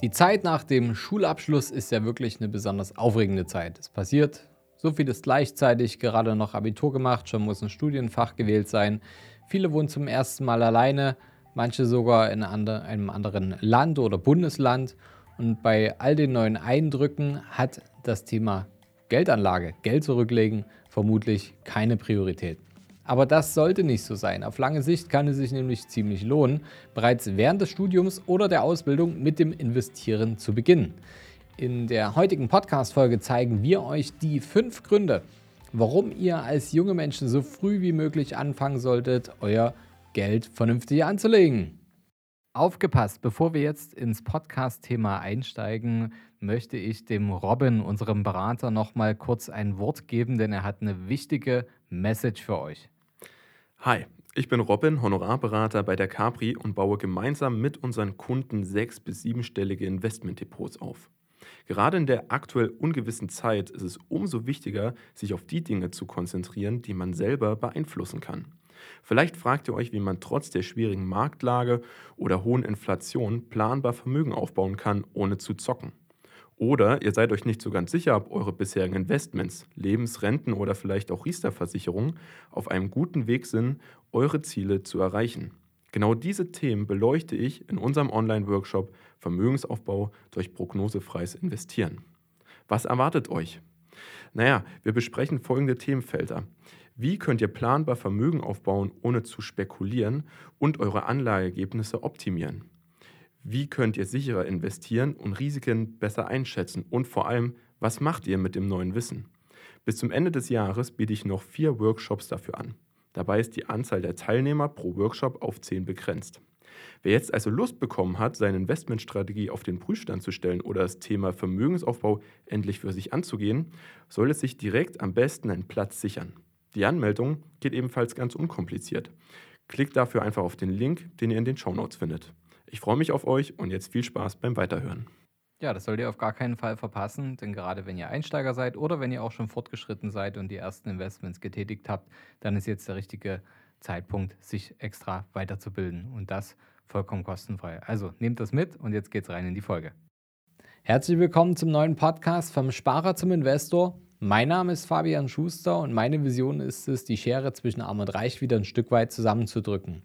Die Zeit nach dem Schulabschluss ist ja wirklich eine besonders aufregende Zeit. Es passiert so vieles gleichzeitig, gerade noch Abitur gemacht, schon muss ein Studienfach gewählt sein. Viele wohnen zum ersten Mal alleine, manche sogar in einem anderen Land oder Bundesland. Und bei all den neuen Eindrücken hat das Thema Geldanlage, Geld zurücklegen, vermutlich keine Priorität. Aber das sollte nicht so sein. Auf lange Sicht kann es sich nämlich ziemlich lohnen, bereits während des Studiums oder der Ausbildung mit dem Investieren zu beginnen. In der heutigen Podcast-Folge zeigen wir euch die fünf Gründe, warum ihr als junge Menschen so früh wie möglich anfangen solltet, euer Geld vernünftig anzulegen. Aufgepasst, bevor wir jetzt ins Podcast-Thema einsteigen, möchte ich dem Robin, unserem Berater, noch mal kurz ein Wort geben, denn er hat eine wichtige Message für euch. Hi, ich bin Robin, Honorarberater bei der Capri und baue gemeinsam mit unseren Kunden sechs- bis siebenstellige Investmentdepots auf. Gerade in der aktuell ungewissen Zeit ist es umso wichtiger, sich auf die Dinge zu konzentrieren, die man selber beeinflussen kann. Vielleicht fragt ihr euch, wie man trotz der schwierigen Marktlage oder hohen Inflation planbar Vermögen aufbauen kann, ohne zu zocken. Oder ihr seid euch nicht so ganz sicher, ob eure bisherigen Investments, Lebensrenten oder vielleicht auch Riester-Versicherungen auf einem guten Weg sind, eure Ziele zu erreichen. Genau diese Themen beleuchte ich in unserem Online-Workshop Vermögensaufbau durch prognosefreies Investieren. Was erwartet euch? Naja, wir besprechen folgende Themenfelder. Wie könnt ihr planbar Vermögen aufbauen, ohne zu spekulieren und eure Anlageergebnisse optimieren? Wie könnt ihr sicherer investieren und Risiken besser einschätzen? Und vor allem, was macht ihr mit dem neuen Wissen? Bis zum Ende des Jahres biete ich noch vier Workshops dafür an. Dabei ist die Anzahl der Teilnehmer pro Workshop auf zehn begrenzt. Wer jetzt also Lust bekommen hat, seine Investmentstrategie auf den Prüfstand zu stellen oder das Thema Vermögensaufbau endlich für sich anzugehen, soll es sich direkt am besten einen Platz sichern. Die Anmeldung geht ebenfalls ganz unkompliziert. Klickt dafür einfach auf den Link, den ihr in den Show Notes findet. Ich freue mich auf euch und jetzt viel Spaß beim Weiterhören. Ja, das solltet ihr auf gar keinen Fall verpassen, denn gerade wenn ihr Einsteiger seid oder wenn ihr auch schon fortgeschritten seid und die ersten Investments getätigt habt, dann ist jetzt der richtige Zeitpunkt, sich extra weiterzubilden und das vollkommen kostenfrei. Also nehmt das mit und jetzt geht's rein in die Folge. Herzlich willkommen zum neuen Podcast vom Sparer zum Investor. Mein Name ist Fabian Schuster und meine Vision ist es, die Schere zwischen Arm und Reich wieder ein Stück weit zusammenzudrücken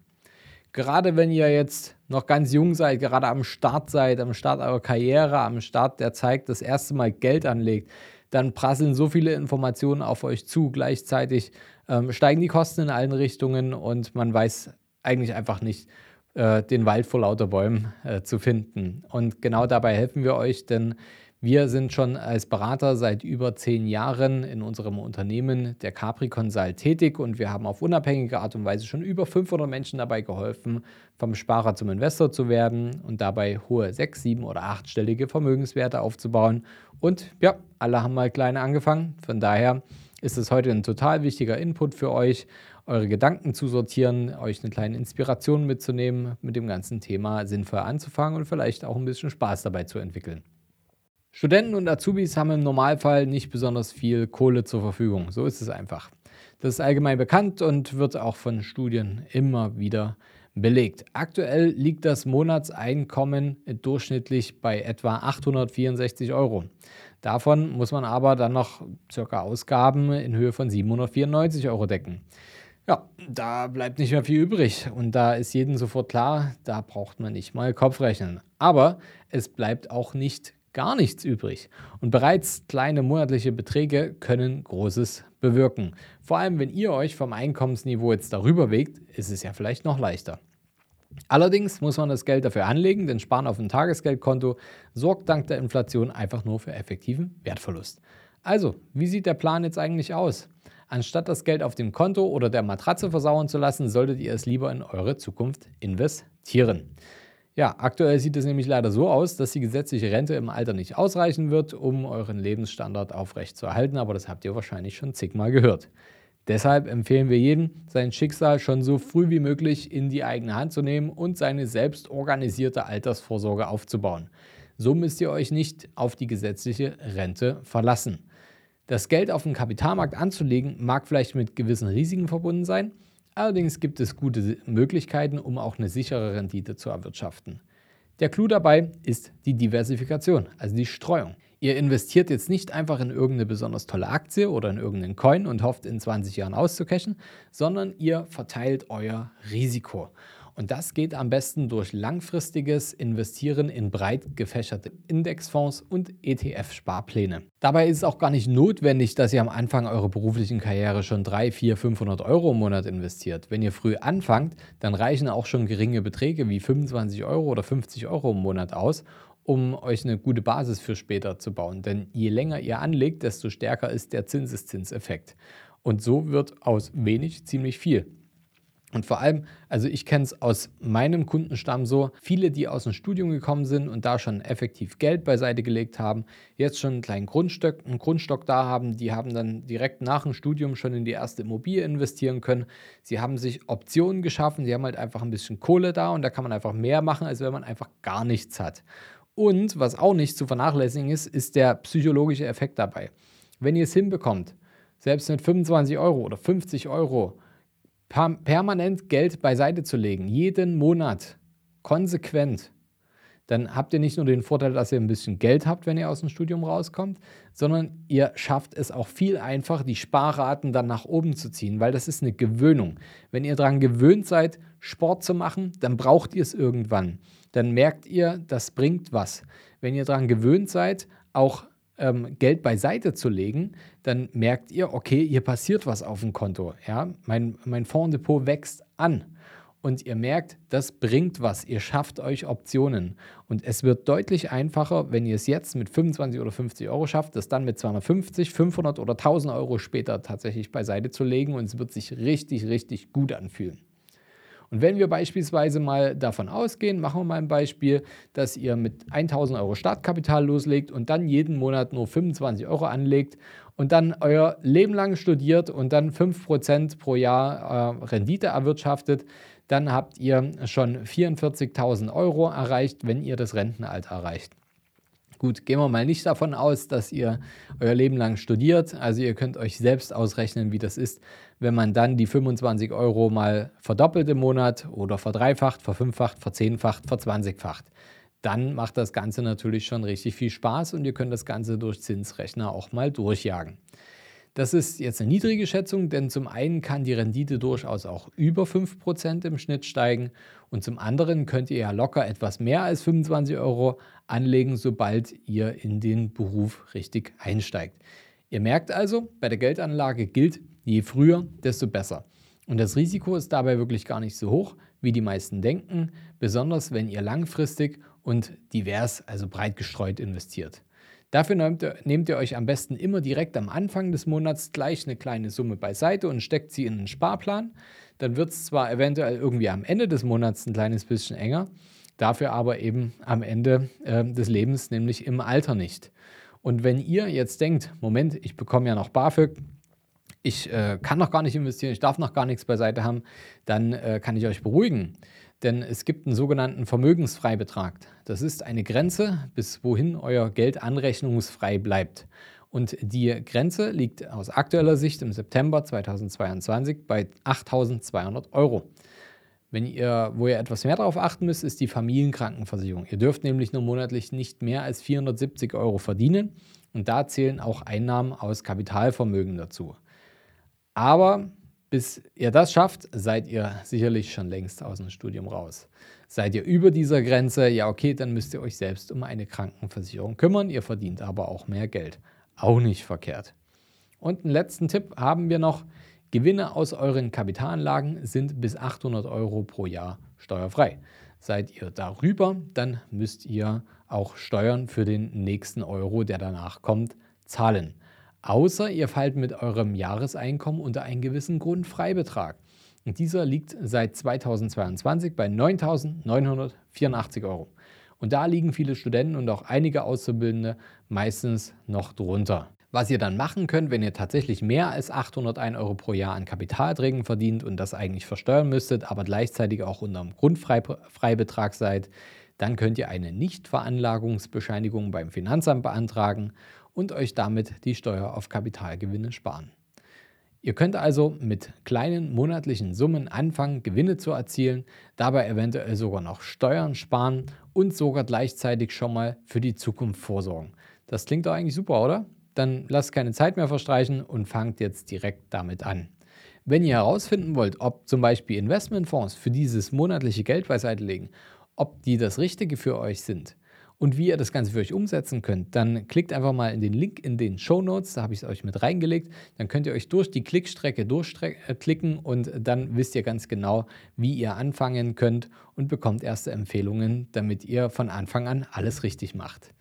gerade wenn ihr jetzt noch ganz jung seid, gerade am Start seid, am Start eurer Karriere, am Start der zeigt, das erste Mal Geld anlegt, dann prasseln so viele Informationen auf euch zu. Gleichzeitig ähm, steigen die Kosten in allen Richtungen und man weiß eigentlich einfach nicht, äh, den Wald vor lauter Bäumen äh, zu finden. Und genau dabei helfen wir euch, denn wir sind schon als Berater seit über zehn Jahren in unserem Unternehmen der Capri Consult tätig und wir haben auf unabhängige Art und Weise schon über 500 Menschen dabei geholfen, vom Sparer zum Investor zu werden und dabei hohe sechs, sieben oder achtstellige Vermögenswerte aufzubauen. Und ja, alle haben mal kleine angefangen. Von daher ist es heute ein total wichtiger Input für euch, eure Gedanken zu sortieren, euch eine kleine Inspiration mitzunehmen, mit dem ganzen Thema sinnvoll anzufangen und vielleicht auch ein bisschen Spaß dabei zu entwickeln. Studenten und Azubis haben im Normalfall nicht besonders viel Kohle zur Verfügung. So ist es einfach. Das ist allgemein bekannt und wird auch von Studien immer wieder belegt. Aktuell liegt das Monatseinkommen durchschnittlich bei etwa 864 Euro. Davon muss man aber dann noch circa Ausgaben in Höhe von 794 Euro decken. Ja, da bleibt nicht mehr viel übrig und da ist jedem sofort klar, da braucht man nicht mal Kopfrechnen. Aber es bleibt auch nicht gar nichts übrig. Und bereits kleine monatliche Beträge können Großes bewirken. Vor allem, wenn ihr euch vom Einkommensniveau jetzt darüber wegt, ist es ja vielleicht noch leichter. Allerdings muss man das Geld dafür anlegen, denn Sparen auf dem Tagesgeldkonto sorgt dank der Inflation einfach nur für effektiven Wertverlust. Also, wie sieht der Plan jetzt eigentlich aus? Anstatt das Geld auf dem Konto oder der Matratze versauern zu lassen, solltet ihr es lieber in eure Zukunft investieren. Ja, aktuell sieht es nämlich leider so aus, dass die gesetzliche Rente im Alter nicht ausreichen wird, um euren Lebensstandard aufrechtzuerhalten, aber das habt ihr wahrscheinlich schon zigmal gehört. Deshalb empfehlen wir jedem, sein Schicksal schon so früh wie möglich in die eigene Hand zu nehmen und seine selbst organisierte Altersvorsorge aufzubauen. So müsst ihr euch nicht auf die gesetzliche Rente verlassen. Das Geld auf dem Kapitalmarkt anzulegen mag vielleicht mit gewissen Risiken verbunden sein, Allerdings gibt es gute Möglichkeiten, um auch eine sichere Rendite zu erwirtschaften. Der Clou dabei ist die Diversifikation, also die Streuung. Ihr investiert jetzt nicht einfach in irgendeine besonders tolle Aktie oder in irgendeinen Coin und hofft in 20 Jahren auszucashen, sondern ihr verteilt euer Risiko. Und das geht am besten durch langfristiges Investieren in breit gefächerte Indexfonds und ETF-Sparpläne. Dabei ist es auch gar nicht notwendig, dass ihr am Anfang eurer beruflichen Karriere schon 3, 4, 500 Euro im Monat investiert. Wenn ihr früh anfangt, dann reichen auch schon geringe Beträge wie 25 Euro oder 50 Euro im Monat aus, um euch eine gute Basis für später zu bauen. Denn je länger ihr anlegt, desto stärker ist der Zinseszinseffekt. Und so wird aus wenig ziemlich viel. Und vor allem, also ich kenne es aus meinem Kundenstamm so, viele, die aus dem Studium gekommen sind und da schon effektiv Geld beiseite gelegt haben, jetzt schon einen kleinen Grundstock, einen Grundstock da haben, die haben dann direkt nach dem Studium schon in die erste Immobilie investieren können. Sie haben sich Optionen geschaffen, sie haben halt einfach ein bisschen Kohle da und da kann man einfach mehr machen, als wenn man einfach gar nichts hat. Und was auch nicht zu vernachlässigen ist, ist der psychologische Effekt dabei. Wenn ihr es hinbekommt, selbst mit 25 Euro oder 50 Euro, permanent Geld beiseite zu legen, jeden Monat, konsequent, dann habt ihr nicht nur den Vorteil, dass ihr ein bisschen Geld habt, wenn ihr aus dem Studium rauskommt, sondern ihr schafft es auch viel einfacher, die Sparraten dann nach oben zu ziehen, weil das ist eine Gewöhnung. Wenn ihr daran gewöhnt seid, Sport zu machen, dann braucht ihr es irgendwann. Dann merkt ihr, das bringt was. Wenn ihr daran gewöhnt seid, auch ähm, Geld beiseite zu legen, dann merkt ihr, okay, hier passiert was auf dem Konto. Ja? Mein, mein Fondsdepot wächst an. Und ihr merkt, das bringt was. Ihr schafft euch Optionen. Und es wird deutlich einfacher, wenn ihr es jetzt mit 25 oder 50 Euro schafft, das dann mit 250, 500 oder 1000 Euro später tatsächlich beiseite zu legen. Und es wird sich richtig, richtig gut anfühlen. Und wenn wir beispielsweise mal davon ausgehen, machen wir mal ein Beispiel, dass ihr mit 1000 Euro Startkapital loslegt und dann jeden Monat nur 25 Euro anlegt und dann euer Leben lang studiert und dann 5% pro Jahr äh, Rendite erwirtschaftet, dann habt ihr schon 44.000 Euro erreicht, wenn ihr das Rentenalter erreicht. Gut, gehen wir mal nicht davon aus, dass ihr euer Leben lang studiert. Also ihr könnt euch selbst ausrechnen, wie das ist, wenn man dann die 25 Euro mal verdoppelt im Monat oder verdreifacht, verfünffacht, verzehnfacht, verzwanzigfacht. Dann macht das Ganze natürlich schon richtig viel Spaß und ihr könnt das Ganze durch Zinsrechner auch mal durchjagen. Das ist jetzt eine niedrige Schätzung, denn zum einen kann die Rendite durchaus auch über 5% im Schnitt steigen und zum anderen könnt ihr ja locker etwas mehr als 25 Euro anlegen, sobald ihr in den Beruf richtig einsteigt. Ihr merkt also, bei der Geldanlage gilt, je früher, desto besser. Und das Risiko ist dabei wirklich gar nicht so hoch, wie die meisten denken, besonders wenn ihr langfristig und divers, also breit gestreut investiert. Dafür nehmt ihr, nehmt ihr, euch am besten immer direkt am Anfang des Monats gleich eine kleine Summe beiseite und steckt sie in einen Sparplan. Dann wird es zwar eventuell irgendwie am Ende des Monats ein kleines bisschen enger, dafür aber eben am Ende äh, des Lebens, nämlich im Alter nicht. Und wenn ihr jetzt denkt, Moment, ich bekomme ja noch BAföG, ich äh, kann noch gar nicht investieren, ich darf noch gar nichts beiseite haben, dann äh, kann ich euch beruhigen. Denn es gibt einen sogenannten Vermögensfreibetrag. Das ist eine Grenze, bis wohin euer Geld anrechnungsfrei bleibt. Und die Grenze liegt aus aktueller Sicht im September 2022 bei 8.200 Euro. Wenn ihr, wo ihr etwas mehr darauf achten müsst, ist die Familienkrankenversicherung. Ihr dürft nämlich nur monatlich nicht mehr als 470 Euro verdienen und da zählen auch Einnahmen aus Kapitalvermögen dazu. Aber bis ihr das schafft, seid ihr sicherlich schon längst aus dem Studium raus. Seid ihr über dieser Grenze, ja okay, dann müsst ihr euch selbst um eine Krankenversicherung kümmern. Ihr verdient aber auch mehr Geld. Auch nicht verkehrt. Und einen letzten Tipp haben wir noch. Gewinne aus euren Kapitalanlagen sind bis 800 Euro pro Jahr steuerfrei. Seid ihr darüber, dann müsst ihr auch Steuern für den nächsten Euro, der danach kommt, zahlen außer ihr fallt mit eurem Jahreseinkommen unter einen gewissen Grundfreibetrag. Und dieser liegt seit 2022 bei 9.984 Euro. Und da liegen viele Studenten und auch einige Auszubildende meistens noch drunter. Was ihr dann machen könnt, wenn ihr tatsächlich mehr als 801 Euro pro Jahr an Kapitalerträgen verdient und das eigentlich versteuern müsstet, aber gleichzeitig auch unter dem Grundfreibetrag seid, dann könnt ihr eine Nichtveranlagungsbescheinigung beim Finanzamt beantragen und euch damit die Steuer auf Kapitalgewinne sparen. Ihr könnt also mit kleinen monatlichen Summen anfangen, Gewinne zu erzielen, dabei eventuell sogar noch Steuern sparen und sogar gleichzeitig schon mal für die Zukunft vorsorgen. Das klingt doch eigentlich super, oder? Dann lasst keine Zeit mehr verstreichen und fangt jetzt direkt damit an. Wenn ihr herausfinden wollt, ob zum Beispiel Investmentfonds für dieses monatliche Geld beiseite legen, ob die das Richtige für euch sind und wie ihr das Ganze für euch umsetzen könnt, dann klickt einfach mal in den Link in den Show Notes, da habe ich es euch mit reingelegt. Dann könnt ihr euch durch die Klickstrecke durchklicken und dann wisst ihr ganz genau, wie ihr anfangen könnt und bekommt erste Empfehlungen, damit ihr von Anfang an alles richtig macht.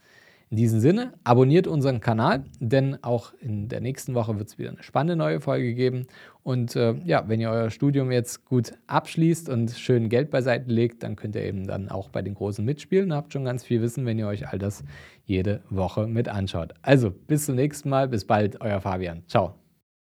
In diesem Sinne, abonniert unseren Kanal, denn auch in der nächsten Woche wird es wieder eine spannende neue Folge geben. Und äh, ja, wenn ihr euer Studium jetzt gut abschließt und schön Geld beiseite legt, dann könnt ihr eben dann auch bei den Großen mitspielen. Habt schon ganz viel Wissen, wenn ihr euch all das jede Woche mit anschaut. Also bis zum nächsten Mal, bis bald, euer Fabian. Ciao.